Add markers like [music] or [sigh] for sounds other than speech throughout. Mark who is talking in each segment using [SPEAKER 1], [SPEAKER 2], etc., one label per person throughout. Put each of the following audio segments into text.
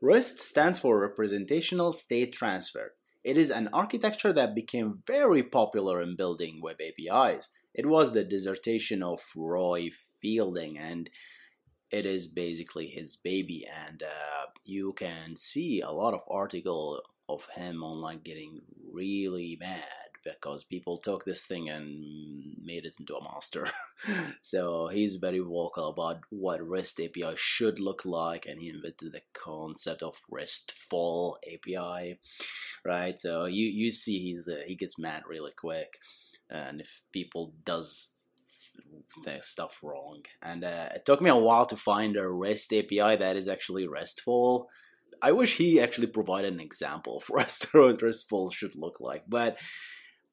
[SPEAKER 1] REST stands for Representational State Transfer. It is an architecture that became very popular in building web APIs. It was the dissertation of Roy Fielding, and it is basically his baby. And uh, you can see a lot of article of him online getting really mad because people took this thing and made it into a monster. [laughs] so he's very vocal about what REST API should look like, and he invented the concept of RESTful API, right? So you you see he's uh, he gets mad really quick, and if people does their stuff wrong, and uh, it took me a while to find a REST API that is actually RESTful. I wish he actually provided an example for us of [laughs] what RESTful should look like, but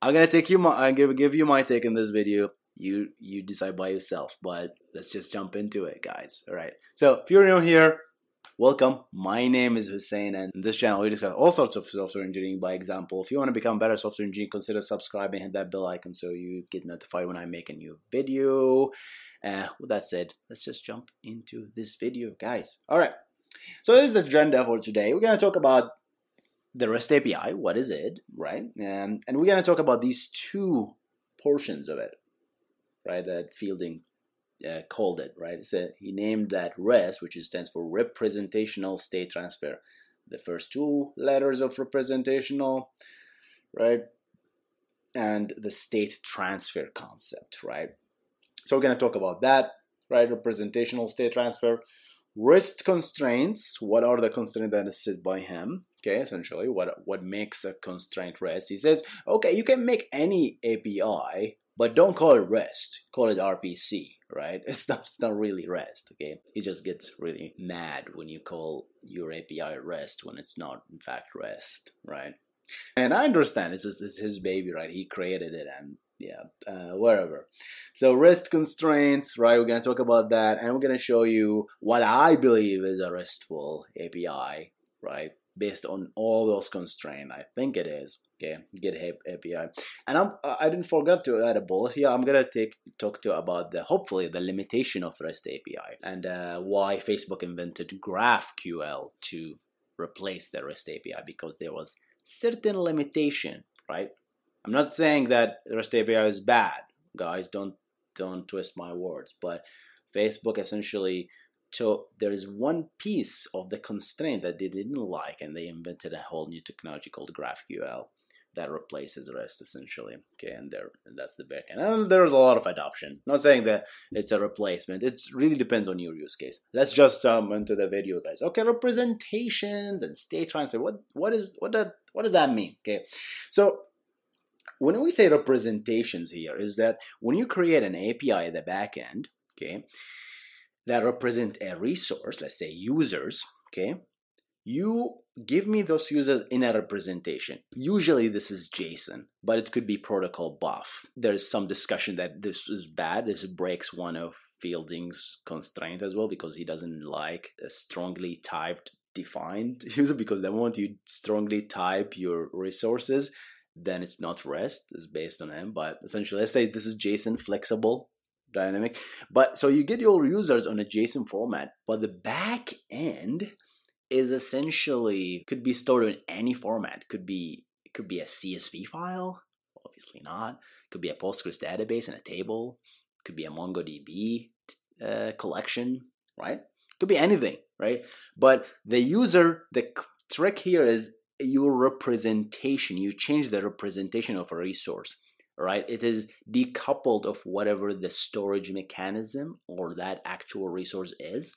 [SPEAKER 1] I'm gonna take you my I give give you my take in this video. You you decide by yourself. But let's just jump into it, guys. All right. So if you're new here, welcome. My name is Hussein, and in this channel we discuss all sorts of software engineering. By example, if you want to become better software engineer, consider subscribing, hit that bell icon so you get notified when I make a new video. Uh, with that said, let's just jump into this video, guys. All right. So this is the agenda for today. We're gonna talk about the REST API, what is it, right? And, and we're going to talk about these two portions of it, right? That Fielding uh, called it, right? So he named that REST, which stands for Representational State Transfer. The first two letters of representational, right? And the state transfer concept, right? So we're going to talk about that, right? Representational state transfer. REST constraints. What are the constraints that is set by him? Okay, essentially, what what makes a constraint REST? He says, okay, you can make any API, but don't call it REST. Call it RPC, right? [laughs] It's not it's not really REST. Okay, he just gets really mad when you call your API REST when it's not in fact REST, right? And I understand it's, it's his baby, right? He created it, and yeah, uh, wherever. So REST constraints, right? We're gonna talk about that, and we're gonna show you what I believe is a RESTful API, right? Based on all those constraints, I think it is. Okay, GitHub API, and I'm I didn't forget to add a bullet here. I'm gonna take talk to you about the hopefully the limitation of REST API and uh, why Facebook invented GraphQL to replace the REST API because there was certain limitation, right? I'm not saying that REST API is bad, guys. Don't don't twist my words. But Facebook essentially so there is one piece of the constraint that they didn't like, and they invented a whole new technology called GraphQL that replaces REST essentially. Okay, and there and that's the backend. And there's a lot of adoption. Not saying that it's a replacement. It really depends on your use case. Let's just jump into the video, guys. Okay, representations and state transfer. What what is what that what does that mean? Okay, so when we say representations here is that when you create an API at the backend, okay, that represent a resource, let's say users, okay, you give me those users in a representation. Usually this is JSON, but it could be protocol buff. There's some discussion that this is bad. This breaks one of Fielding's constraint as well because he doesn't like a strongly typed defined [laughs] user because the moment you strongly type your resources, then it's not REST. It's based on M. But essentially, let's say this is JSON flexible dynamic. But so you get your users on a JSON format, but the back end is essentially could be stored in any format. Could be it could be a CSV file, obviously not. Could be a Postgres database and a table. Could be a MongoDB uh, collection, right? Could be anything, right? But the user, the trick here is your representation. You change the representation of a resource, right? It is decoupled of whatever the storage mechanism or that actual resource is.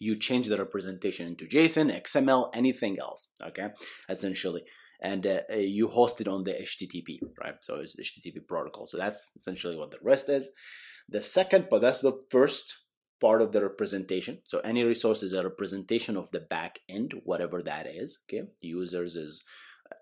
[SPEAKER 1] You change the representation into JSON, XML, anything else, okay? Essentially. And uh, uh you host it on the HTTP, right? So it's HTTP protocol. So that's essentially what the rest is. The second, but that's the first part of the representation. So any resource is a representation of the back end, whatever that is. Okay, users is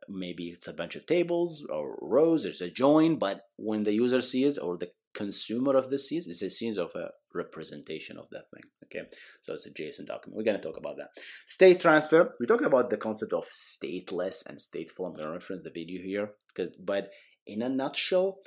[SPEAKER 1] maybe it's a bunch of tables or rows. There's a join, but when the user sees or the consumer of this sees, it's a series of a representation of that thing. Okay, so it's a JSON document. We're gonna talk about that. State transfer. We talk about the concept of stateless and stateful. I'm gonna reference the video here because, but in a nutshell,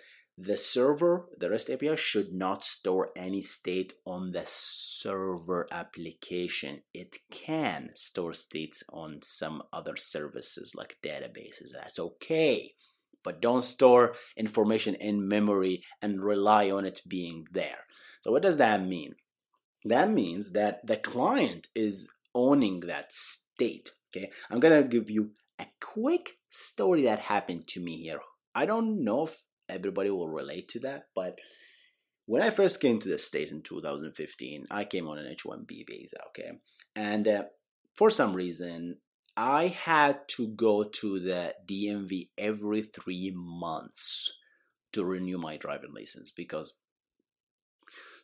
[SPEAKER 1] the server, the REST API should not store any state on the server application. It can store states on some other services like databases. That's okay. But don't store information in memory and rely on it being there. So, what does that mean? That means that the client is owning that state. Okay, I'm gonna give you a quick story that happened to me here. I don't know if everybody will relate to that. But when I first came to the States in 2015, I came on an H 1B visa, okay? And uh, for some reason, I had to go to the DMV every three months to renew my driving license because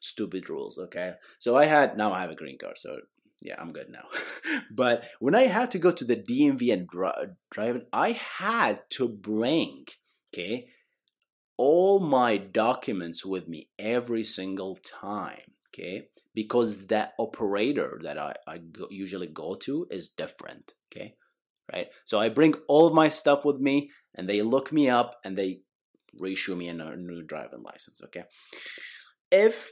[SPEAKER 1] stupid rules, okay? So I had, now I have a green card, so yeah, I'm good now. [laughs] but when I had to go to the DMV and dri- drive, I had to bring, okay, all my documents with me every single time, okay? Because that operator that I, I go, usually go to is different, okay? Right? So I bring all my stuff with me and they look me up and they reissue me a new driving license, okay? If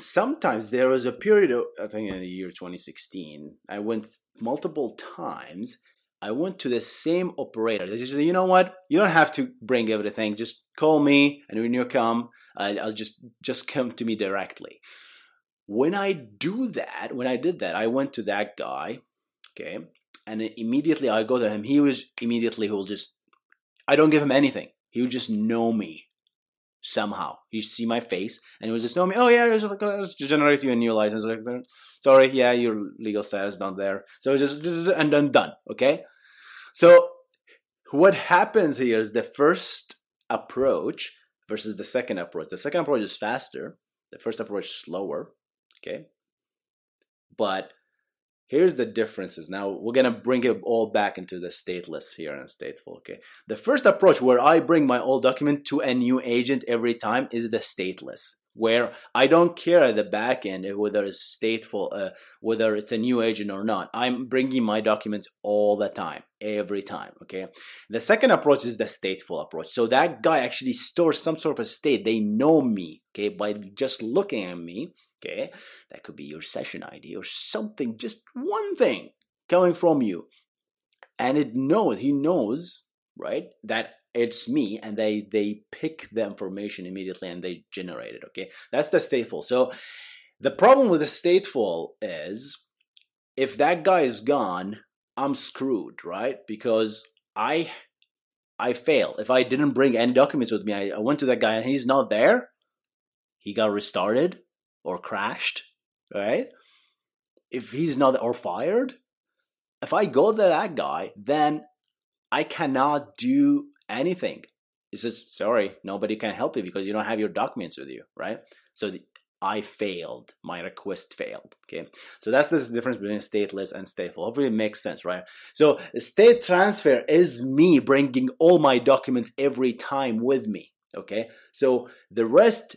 [SPEAKER 1] sometimes there was a period of, I think in the year 2016, I went multiple times I went to the same operator. They just said, you know what? You don't have to bring everything. Just call me, and when you come, I'll just just come to me directly. When I do that, when I did that, I went to that guy, okay, and immediately I go to him. He was immediately who will just, I don't give him anything. He would just know me somehow. You see my face, and he was just know me. Oh yeah, let's uh, generate you a new license. Like, sorry, yeah, your legal status not there. So just and then done. Okay. So what happens here is the first approach versus the second approach. The second approach is faster. The first approach is slower. Okay. But here's the differences. Now we're gonna bring it all back into the stateless here and stateful. Okay. The first approach where I bring my old document to a new agent every time is the stateless where I don't care at the back end whether it's stateful, uh, whether it's a new agent or not. I'm bringing my documents all the time, every time. Okay. The second approach is the stateful approach. So that guy actually stores some sort of a state. They know me, okay, by just looking at me. Okay. That could be your session ID or something, just one thing coming from you. And it knows, he knows, right, that it's me and they they pick the information immediately and they generate it okay? That's the stateful. So the problem with the stateful is if that guy is gone i'm screwed right? Because i i fail if i didn't bring any documents with me I, I went to that guy and he's not there he got restarted or crashed right? If he's not or fired if i go to that guy then i cannot do anything. He says, sorry, nobody can help you because you don't have your documents with you, right? So the, I failed. My request failed. Okay. So that's the difference between stateless and stateful. Hopefully it makes sense, right? So state transfer is me bringing all my documents every time with me. Okay. So the rest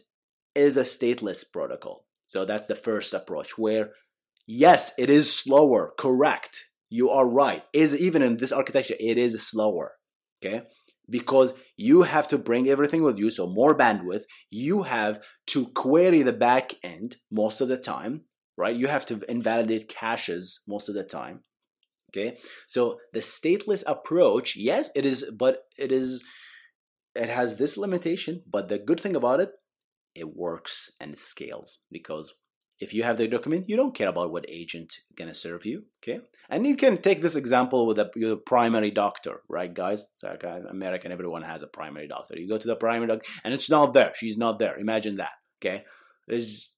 [SPEAKER 1] is a stateless protocol. So that's the first approach where, yes, it is slower. Correct. You are right. Is even in this architecture, it is slower. Okay because you have to bring everything with you, so more bandwidth. You have to query the back end most of the time, right? You have to invalidate caches most of the time. Okay, so the stateless approach, yes, it is, but it is, it has this limitation. But the good thing about it, it works and it scales because if you have the document, you don't care about what agent gonna serve you. Okay, and you can take this example with a, your primary doctor, right, guys? Like uh, American, everyone has a primary doctor. You go to the primary doctor, and it's not there. She's not there. Imagine that. Okay, is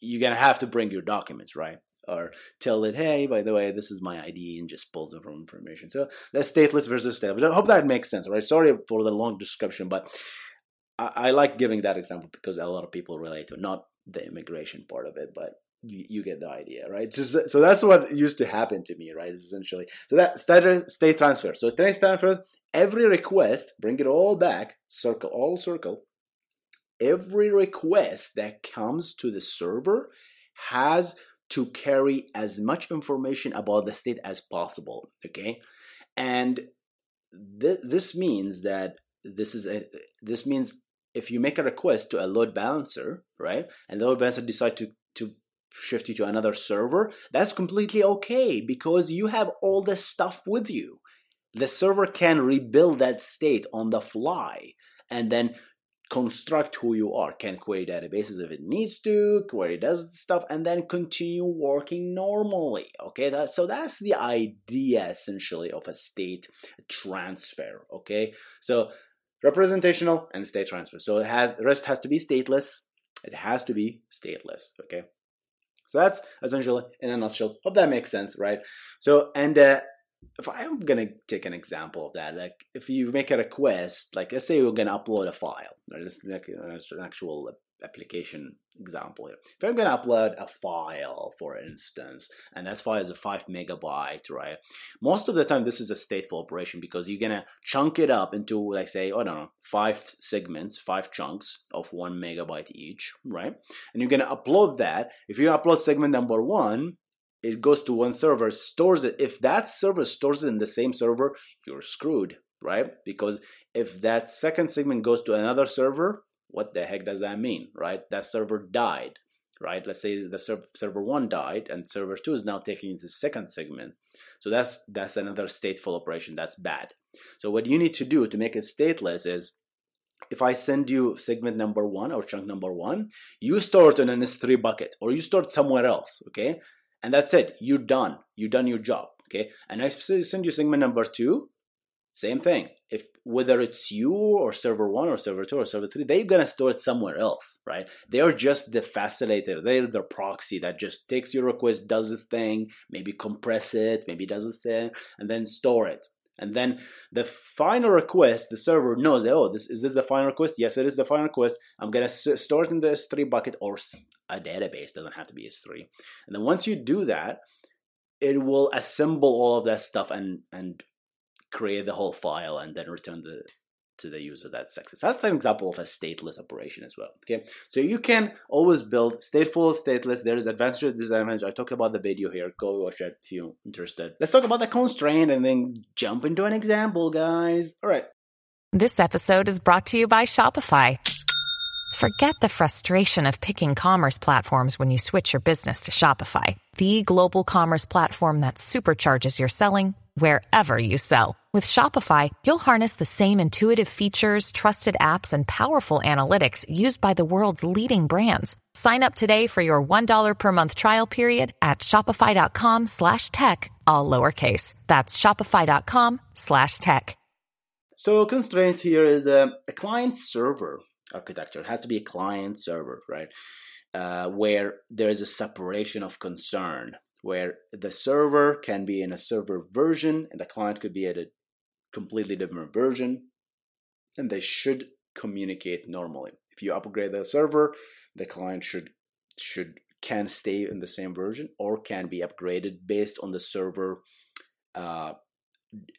[SPEAKER 1] you're gonna have to bring your documents, right? Or tell it, hey, by the way, this is my ID, and just pulls them from information. So that's stateless versus stateless. I hope that makes sense, right? Sorry for the long description, but I, I like giving that example because a lot of people relate to it. Not the immigration part of it, but you, you get the idea, right? Just, so that's what used to happen to me, right? Essentially, so that state, state transfer. So state transfers, every request, bring it all back, circle, all circle. Every request that comes to the server has to carry as much information about the state as possible. Okay, and th- this means that this is a this means if you make a request to a load balancer, right, and the load balancer decide to to shift you to another server, that's completely okay because you have all this stuff with you. The server can rebuild that state on the fly and then construct who you are, can query databases if it needs to, query does stuff, and then continue working normally. Okay, that, so that's the idea essentially of a state transfer. Okay, so representational and state transfer. So it has the REST has to be stateless. It has to be stateless. Okay, so that's essentially in a nutshell. Hope that makes sense, right? So and uh, if I'm gonna take an example of that, like if you make a request, like let's say you're gonna upload a file, right? Let's make an actual application example here. If I'm gonna upload a file, for instance, and that file is a five megabyte, right? Most of the time, this is a stateful operation because you're gonna chunk it up into, like, say, I don't know, five segments, five chunks of one megabyte each, right? And you're gonna upload that. If you upload segment number one, it goes to one server, stores it. If that server stores it in the same server, you're screwed, right? Because if that second segment goes to another server, what the heck does that mean, right? That server died, right? Let's say the ser- server one died and server two is now taking the second segment. So that's that's another stateful operation. That's bad. So what you need to do to make it stateless is if I send you segment number one or chunk number one, you store it in an S3 bucket or you store it somewhere else, okay? and that's it you're done you've done your job okay and i send you segment number two same thing if whether it's you or server one or server two or server three they're gonna store it somewhere else right they're just the facilitator they're the proxy that just takes your request does a thing maybe compress it maybe does a thing and then store it and then the final request, the server knows that, oh, this is this the final request? Yes, it is the final request. I'm going to store it in the S3 bucket or a database, doesn't have to be S3. And then once you do that, it will assemble all of that stuff and and create the whole file and then return the to the user that's success. That's an example of a stateless operation as well. Okay, so you can always build stateful, stateless. There is advantage, disadvantage. I talked about the video here. Go watch it if you're interested. Let's talk about the constraint and then jump into an example, guys. All right.
[SPEAKER 2] This episode is brought to you by Shopify. Forget the frustration of picking commerce platforms when you switch your business to Shopify, the global commerce platform that supercharges your selling wherever you sell. With Shopify, you'll harness the same intuitive features, trusted apps, and powerful analytics used by the world's leading brands. Sign up today for your $1 per month trial period at shopify.com slash tech, all lowercase. That's shopify.com slash tech.
[SPEAKER 1] So constraint here is a, a client server architecture. It has to be a client server, right? Uh, where there is a separation of concern where the server can be in a server version and the client could be at a completely different version and they should communicate normally. If you upgrade the server the client should should can stay in the same version or can be upgraded based on the server uh,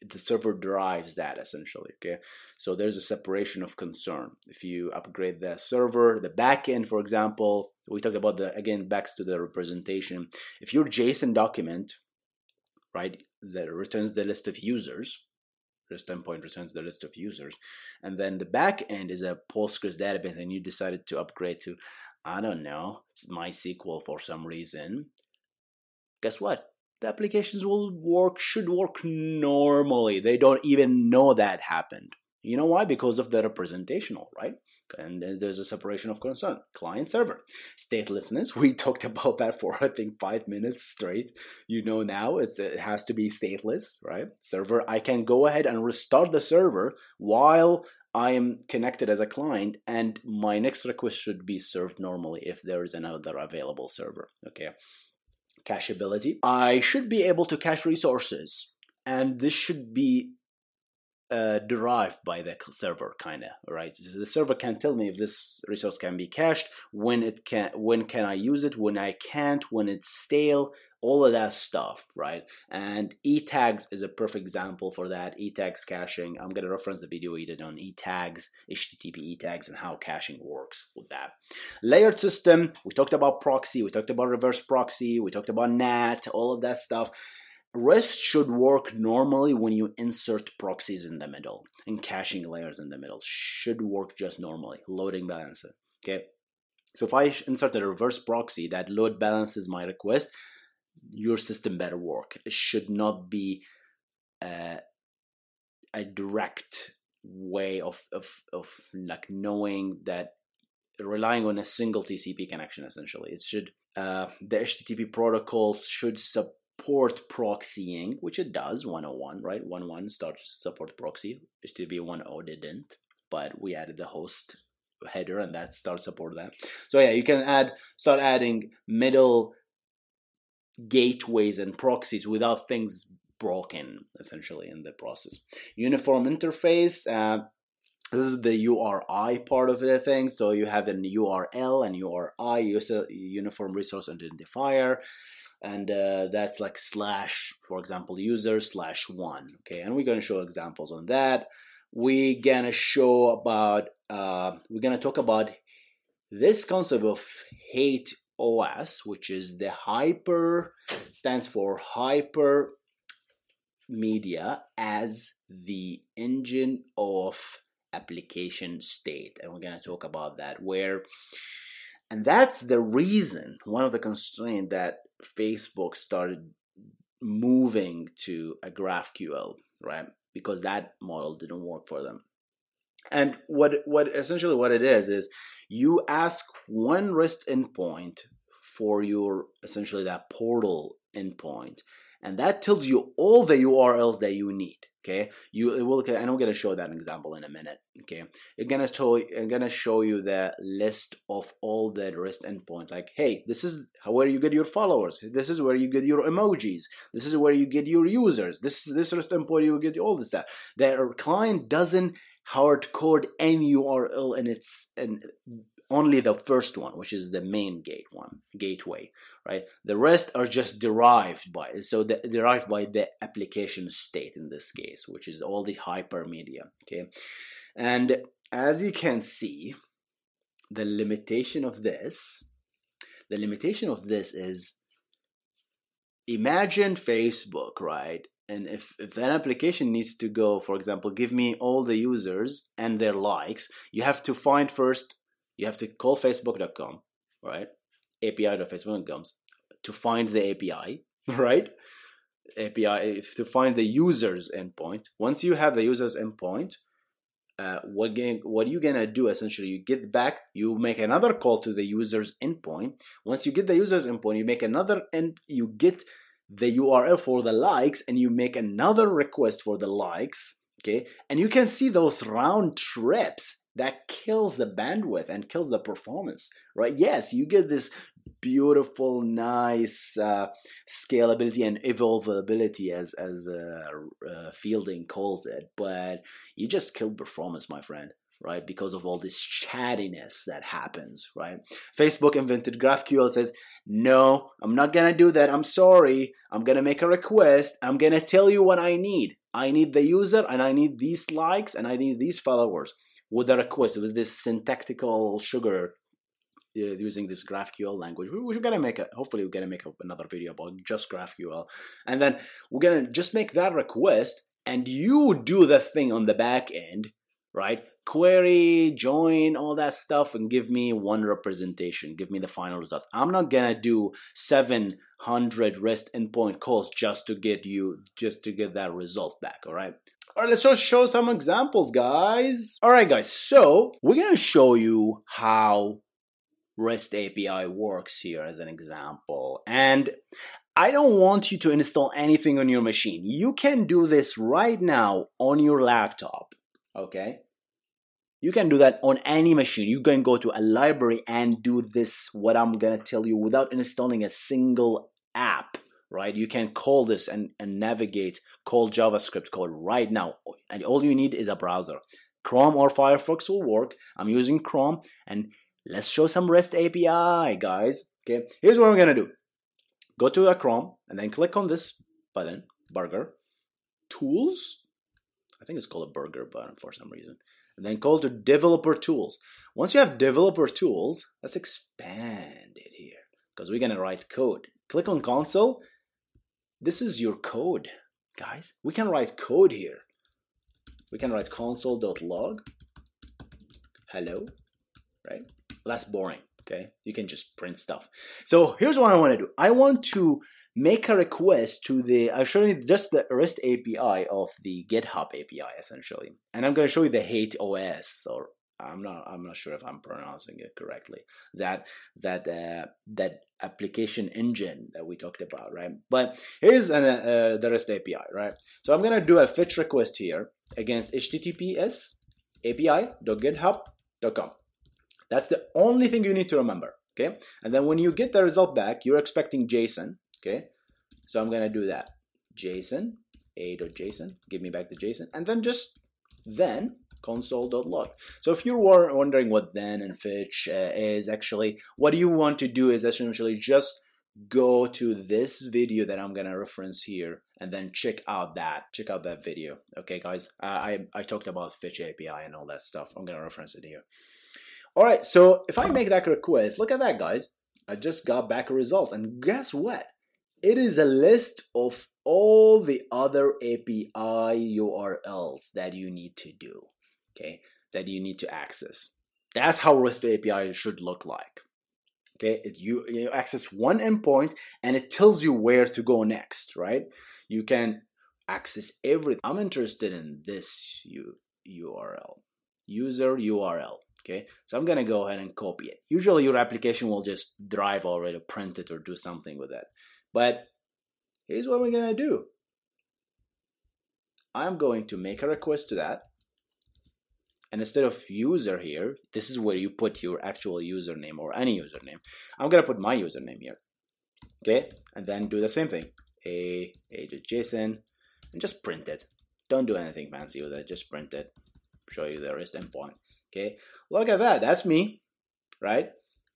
[SPEAKER 1] the server drives that essentially okay? So there's a separation of concern. If you upgrade the server the backend for example we talked about the again back to the representation. If your json document right that returns the list of users REST endpoint returns the list of users and then the backend is a postgres database and you decided to upgrade to i don't know mysql for some reason guess what the applications will work, should work normally. They don't even know that happened. You know why? Because of the representational, right? And there's a separation of concern. Client server. Statelessness, [laughs] we talked about that for I think five minutes straight. You know now it has to be stateless, right? Server, I can go ahead and restart the server while I am connected as a client, and my next request should be served normally if there is another available server. Okay cacheability. I should be able to cache resources, and this should be uh, derived by the server, kind of right. The server can tell me if this resource can be cached, when it can, when can I use it, when I can't, when it's stale, all of that stuff, right? And e-tags is a perfect example for that. E-tags caching. I'm to reference the video we did on e-tags, HTTP e-tags, and how caching works with that. Layered system. We talked about proxy. We talked about reverse proxy. We talked about NAT. All of that stuff. REST should work normally when you insert proxies in the middle and caching layers in the middle. Should work just normally, loading balancer. Okay. So if I insert a reverse proxy that load balances my request, your system better work. It should not be uh, a direct way of, of, of like knowing that relying on a single TCP connection essentially. It should uh, the HTTP protocol should support proxying, which it does 101, right? 101 starts support proxy. HTTP 1.0 didn't, but we added the host header and that starts support that. So yeah, you can add start adding middle gateways and proxies without things broken essentially in the process. Uniform interface. Uh, this is the URI part of the thing. So you have an URL and URI, user uniform resource identifier, and uh, that's like slash, for example, user slash one. Okay, and we're gonna show examples on that. We're gonna show about. Uh, we're gonna talk about this concept of hate OS, which is the hyper stands for hyper media as the engine of application state. And we're going to talk about that where and that's the reason one of the constraints that facebook started moving to a graphql right? Because that model didn't work for them. And what what essentially what it is is you ask one rest endpoint for your essentially that portal endpoint and that tells you all the urls that you need okay? You will i'm to show that example in a minute okay? Show i'm to show you the list of all the rest endpoints like hey this is where you get your followers this is where you get your emojis this is where you get your users this is this rest endpoint you get all this stuff. The client doesn't hard code any url in its and only the first one, which is the main gate one, gateway, right? The rest are just derived by, so the, derived by the application state in this case, which is all the hypermedia, okay? And as you can see, the limitation of this, the limitation of this is imagine Facebook, right? And if, if an application needs to go, for example, give me all the users and their likes, you have to find first you have to call facebook.com, right? API.facebook.com to find the API, [laughs] right? API to find the user's endpoint. Once you have the user's endpoint, uh, what game, what are you gonna do? Essentially, you get back, you make another call to the user's endpoint. Once you get the user's endpoint, you make another and you get the URL for the likes, and you make another request for the likes. Okay, and you can see those round trips that kills the bandwidth and kills the performance, right? Yes, you get this beautiful, nice uh, scalability and evolvability, as as uh, uh, Fielding calls it, but you just killed performance, my friend. Right, because of all this chattiness that happens, right? Facebook invented GraphQL says, No, I'm not gonna do that. I'm sorry. I'm gonna make a request. I'm gonna tell you what I need. I need the user and I need these likes and I need these followers with a request with this syntactical sugar uh, using this GraphQL language. We, we're gonna make it. Hopefully, we're gonna make another video about just GraphQL, and then we're gonna just make that request, and you do the thing on the back end, right? Query, join, all that stuff, and give me one representation. Give me the final result. I'm not gonna do seven hundred REST endpoint calls just to get you just to get that result back. All right. All right, let's just show some examples, guys. All right, guys, so we're to show you how REST API works here as an example. And I don't want you to install anything on your machine. You can do this right now on your laptop, okay? You can do that on any machine. You can go to a library and do this, what I'm to tell you, without installing a single app right? You can call this and, and navigate, call JavaScript code right now. And all you need is a browser. Chrome or Firefox will work. I'm using Chrome and let's show some REST API, guys. Okay, here's what I'm gonna do. Go to a Chrome and then click on this button, burger, tools. I think it's called a burger button for some reason. And then call to developer tools. Once you have developer tools, let's expand it here because we're gonna write code. Click on console this is your code, guys. We can write code here. We can write console.log hello, right? Less boring, okay? You can just print stuff. So here's what I want to do. I want to make a request to the, I'll show you just the REST API of the GitHub API essentially. And I'm going to show you the HATEOAS or I'm not I'm not sure if I'm pronouncing it correctly. That that uh, that application engine that we talked about, right? But here's an, uh, the REST API, right? So I'm gonna do a fetch request here against HTTPS api.github.com. That's the only thing you need to remember, okay? And then when you get the result back, you're expecting JSON, okay? So I'm gonna do that. JSON, a.json, give me back the JSON, and then just then console.log. So if you're wondering what then and fetch uh, is actually, what you want to do is essentially just go to this video that I'm gonna reference here and then check out that check out that video okay guys uh, I, I talked about fetch API and all that stuff I'm gonna reference it here all right so if I make that request look at that guys I just got back a result and guess what it is a list of all the other API URLs that you need to do okay that you need to access that's how REST API should look like Okay, you, you access one endpoint and it tells you where to go next, right? You can access everything. I'm interested in this URL, user URL. Okay, so I'm gonna go ahead and copy it. Usually, your application will just drive already, print it, or do something with it. But here's what we're gonna do. I'm going to make a request to that. And instead of user here, this is where you put your actual username or any username. I'm gonna put my username here. Okay, and then do the same thing. A a to JSON and just print it. Don't do anything fancy with it, just print it. Show you the REST endpoint. Okay, look at that. That's me, right?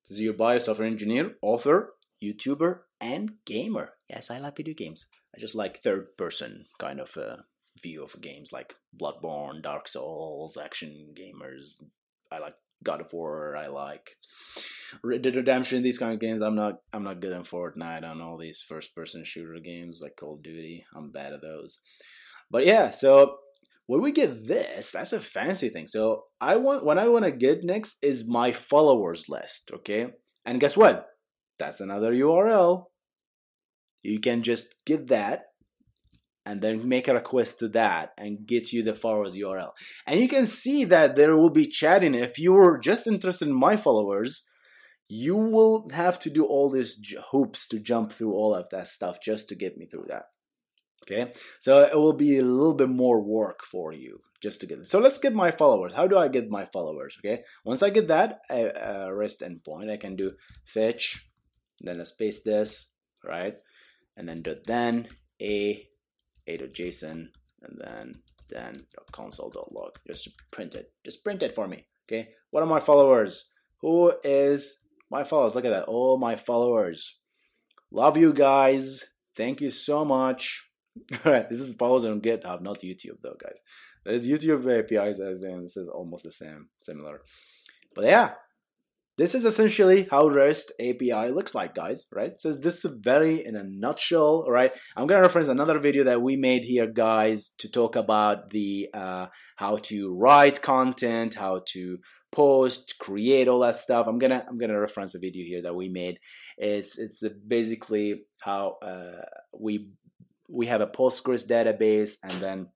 [SPEAKER 1] This is your bio software engineer, author, YouTuber, and gamer. Yes, I like video games. I just like third person kind of uh, view of games like Bloodborne, Dark Souls, action gamers. I like God of War. I like Red Dead Redemption. These kind of games. I'm not. I'm not good in Fortnite on all these first-person shooter games like Call of Duty. I'm bad at those. But yeah, so when we get this, that's a fancy thing. So I want what I want to get next is my followers list. Okay, and guess what? That's another URL. You can just get that and then make a request to that and get you the followers URL. And you can see that there will be chatting. If you were just interested in my followers, you will have to do all these hoops to jump through all of that stuff just to get me through that. Okay, so it will be a little bit more work for you just to get it. So let's get my followers. How do I get my followers? Okay, once I get that uh, REST endpoint, I can do fetch, then let's paste this, right? And then do then a a dot json and then then console.log just print it. Just print it for me okay? What are my followers? Who is my followers? Look at that. All my followers. Love you guys. Thank you so much. [laughs] All right this is followers on github not youtube though guys. There's youtube apis as in this is almost the same similar. But yeah this is essentially how REST API looks like, guys, right? So this is very in a nutshell, right? I'm gonna reference another video that we made here, guys, to talk about the uh, how to write content, how to post, create all that stuff. I'm gonna I'm gonna reference a video here that we made. It's it's basically how uh, we we have a Postgres database and then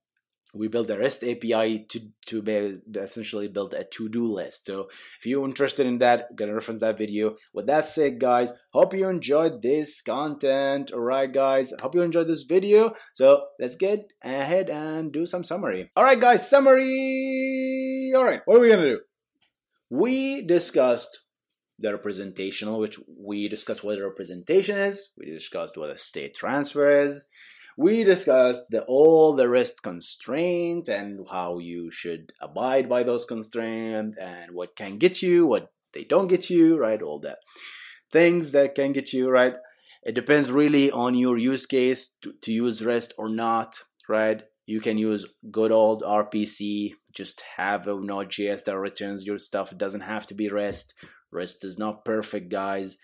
[SPEAKER 1] we build a REST API to to be, essentially build a to do list. So if you're interested in that, I'm gonna reference that video. With that said, guys, hope you enjoyed this content. All right, guys, hope you enjoyed this video. So let's get ahead and do some summary. All right, guys, summary. All right, what are we gonna do? We discussed the representational, which we discussed what a representation is. We discussed what a state transfer is we discussed the, all the REST constraints and how you should abide by those constraints and what can get you, what they don't get you, right? All that things that can get you, right? It depends really on your use case to, to use REST or not, right? You can use good old RPC, just have a Node.js that returns your stuff. It doesn't have to be REST. REST is not perfect, guys.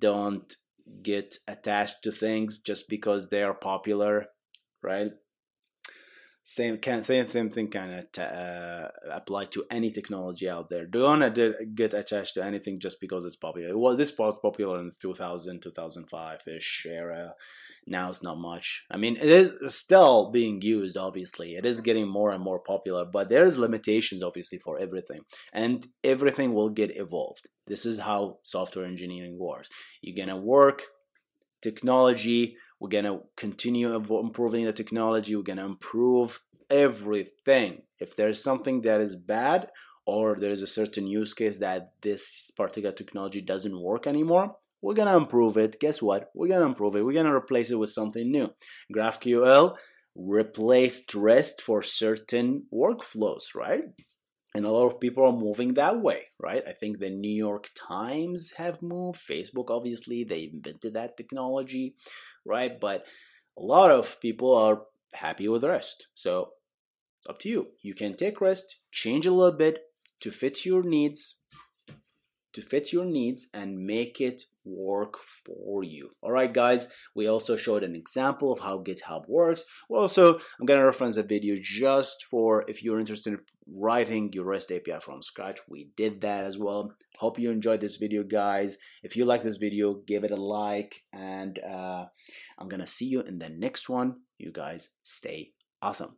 [SPEAKER 1] Don't get attached to things just because they are popular, right? Same can same same thing can uh, apply to any technology out there. Do not get attached to anything just because it's popular. Well, this was popular in 2000 2005 ish era. Now it's not much. I mean, it is still being used. Obviously, it is getting more and more popular, but there's limitations obviously for everything, and everything will get evolved. This is how software engineering works. You're gonna work technology we're going to continue improving the technology. We're going to improve everything. If there's something that is bad or there's a certain use case that this particular technology doesn't work anymore, we're to improve it. Guess what? We're to improve it. We're to replace it with something new. GraphQL replaced REST for certain workflows, right? and a lot of people are moving that way right i think the new york times have moved facebook obviously they invented that technology right? But a lot of people are happy with REST. So it's up to you. You can take REST, change a little bit to fit your needs, to fit your needs and make it work for you. All right, guys, we also showed an example of how GitHub works. Well, also, I'm going to reference a video just for if you're interested in writing your REST API from scratch. We did that as well. Hope you enjoyed this video, guys. If you like this video, give it a like, and uh, I'm going to see you in the next one. You guys stay awesome.